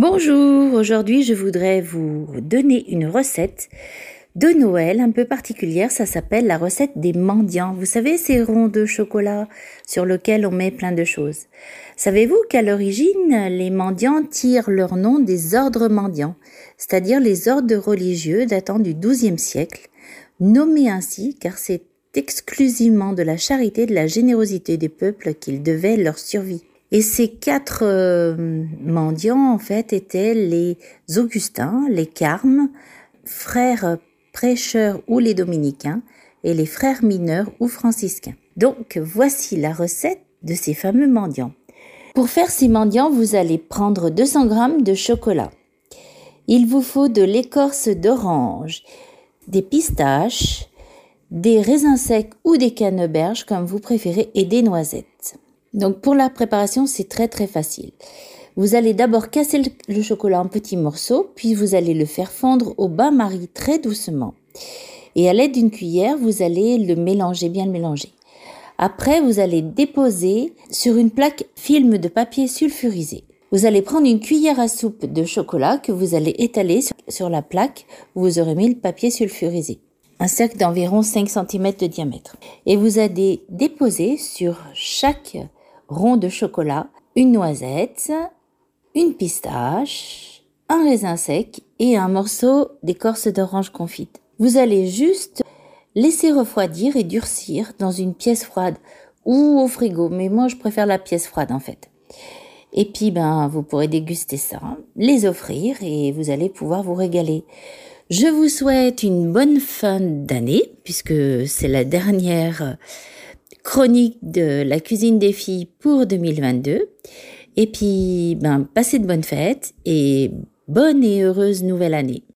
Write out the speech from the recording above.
Bonjour, aujourd'hui je voudrais vous donner une recette de Noël un peu particulière, ça s'appelle la recette des mendiants. Vous savez ces ronds de chocolat sur lesquels on met plein de choses. Savez-vous qu'à l'origine, les mendiants tirent leur nom des ordres mendiants, c'est-à-dire les ordres religieux datant du XIIe siècle, nommés ainsi car c'est exclusivement de la charité et de la générosité des peuples qu'ils devaient leur survie. Et ces quatre euh, mendiants, en fait, étaient les Augustins, les Carmes, frères prêcheurs ou les Dominicains, et les frères mineurs ou franciscains. Donc, voici la recette de ces fameux mendiants. Pour faire ces mendiants, vous allez prendre 200 g de chocolat. Il vous faut de l'écorce d'orange, des pistaches, des raisins secs ou des canneberges comme vous préférez et des noisettes. Donc pour la préparation, c'est très très facile. Vous allez d'abord casser le chocolat en petits morceaux, puis vous allez le faire fondre au bain-marie très doucement. Et à l'aide d'une cuillère, vous allez le mélanger, bien le mélanger. Après, vous allez déposer sur une plaque film de papier sulfurisé. Vous allez prendre une cuillère à soupe de chocolat que vous allez étaler sur la plaque où vous aurez mis le papier sulfurisé. Un cercle d'environ 5 cm de diamètre. Et vous allez déposer sur chaque rond de chocolat, une noisette, une pistache, un raisin sec et un morceau d'écorce d'orange confite. Vous allez juste laisser refroidir et durcir dans une pièce froide ou au frigo, mais moi je préfère la pièce froide en fait. Et puis ben vous pourrez déguster ça, les offrir et vous allez pouvoir vous régaler. Je vous souhaite une bonne fin d'année puisque c'est la dernière chronique de la cuisine des filles pour 2022. Et puis, ben, passez de bonnes fêtes et bonne et heureuse nouvelle année.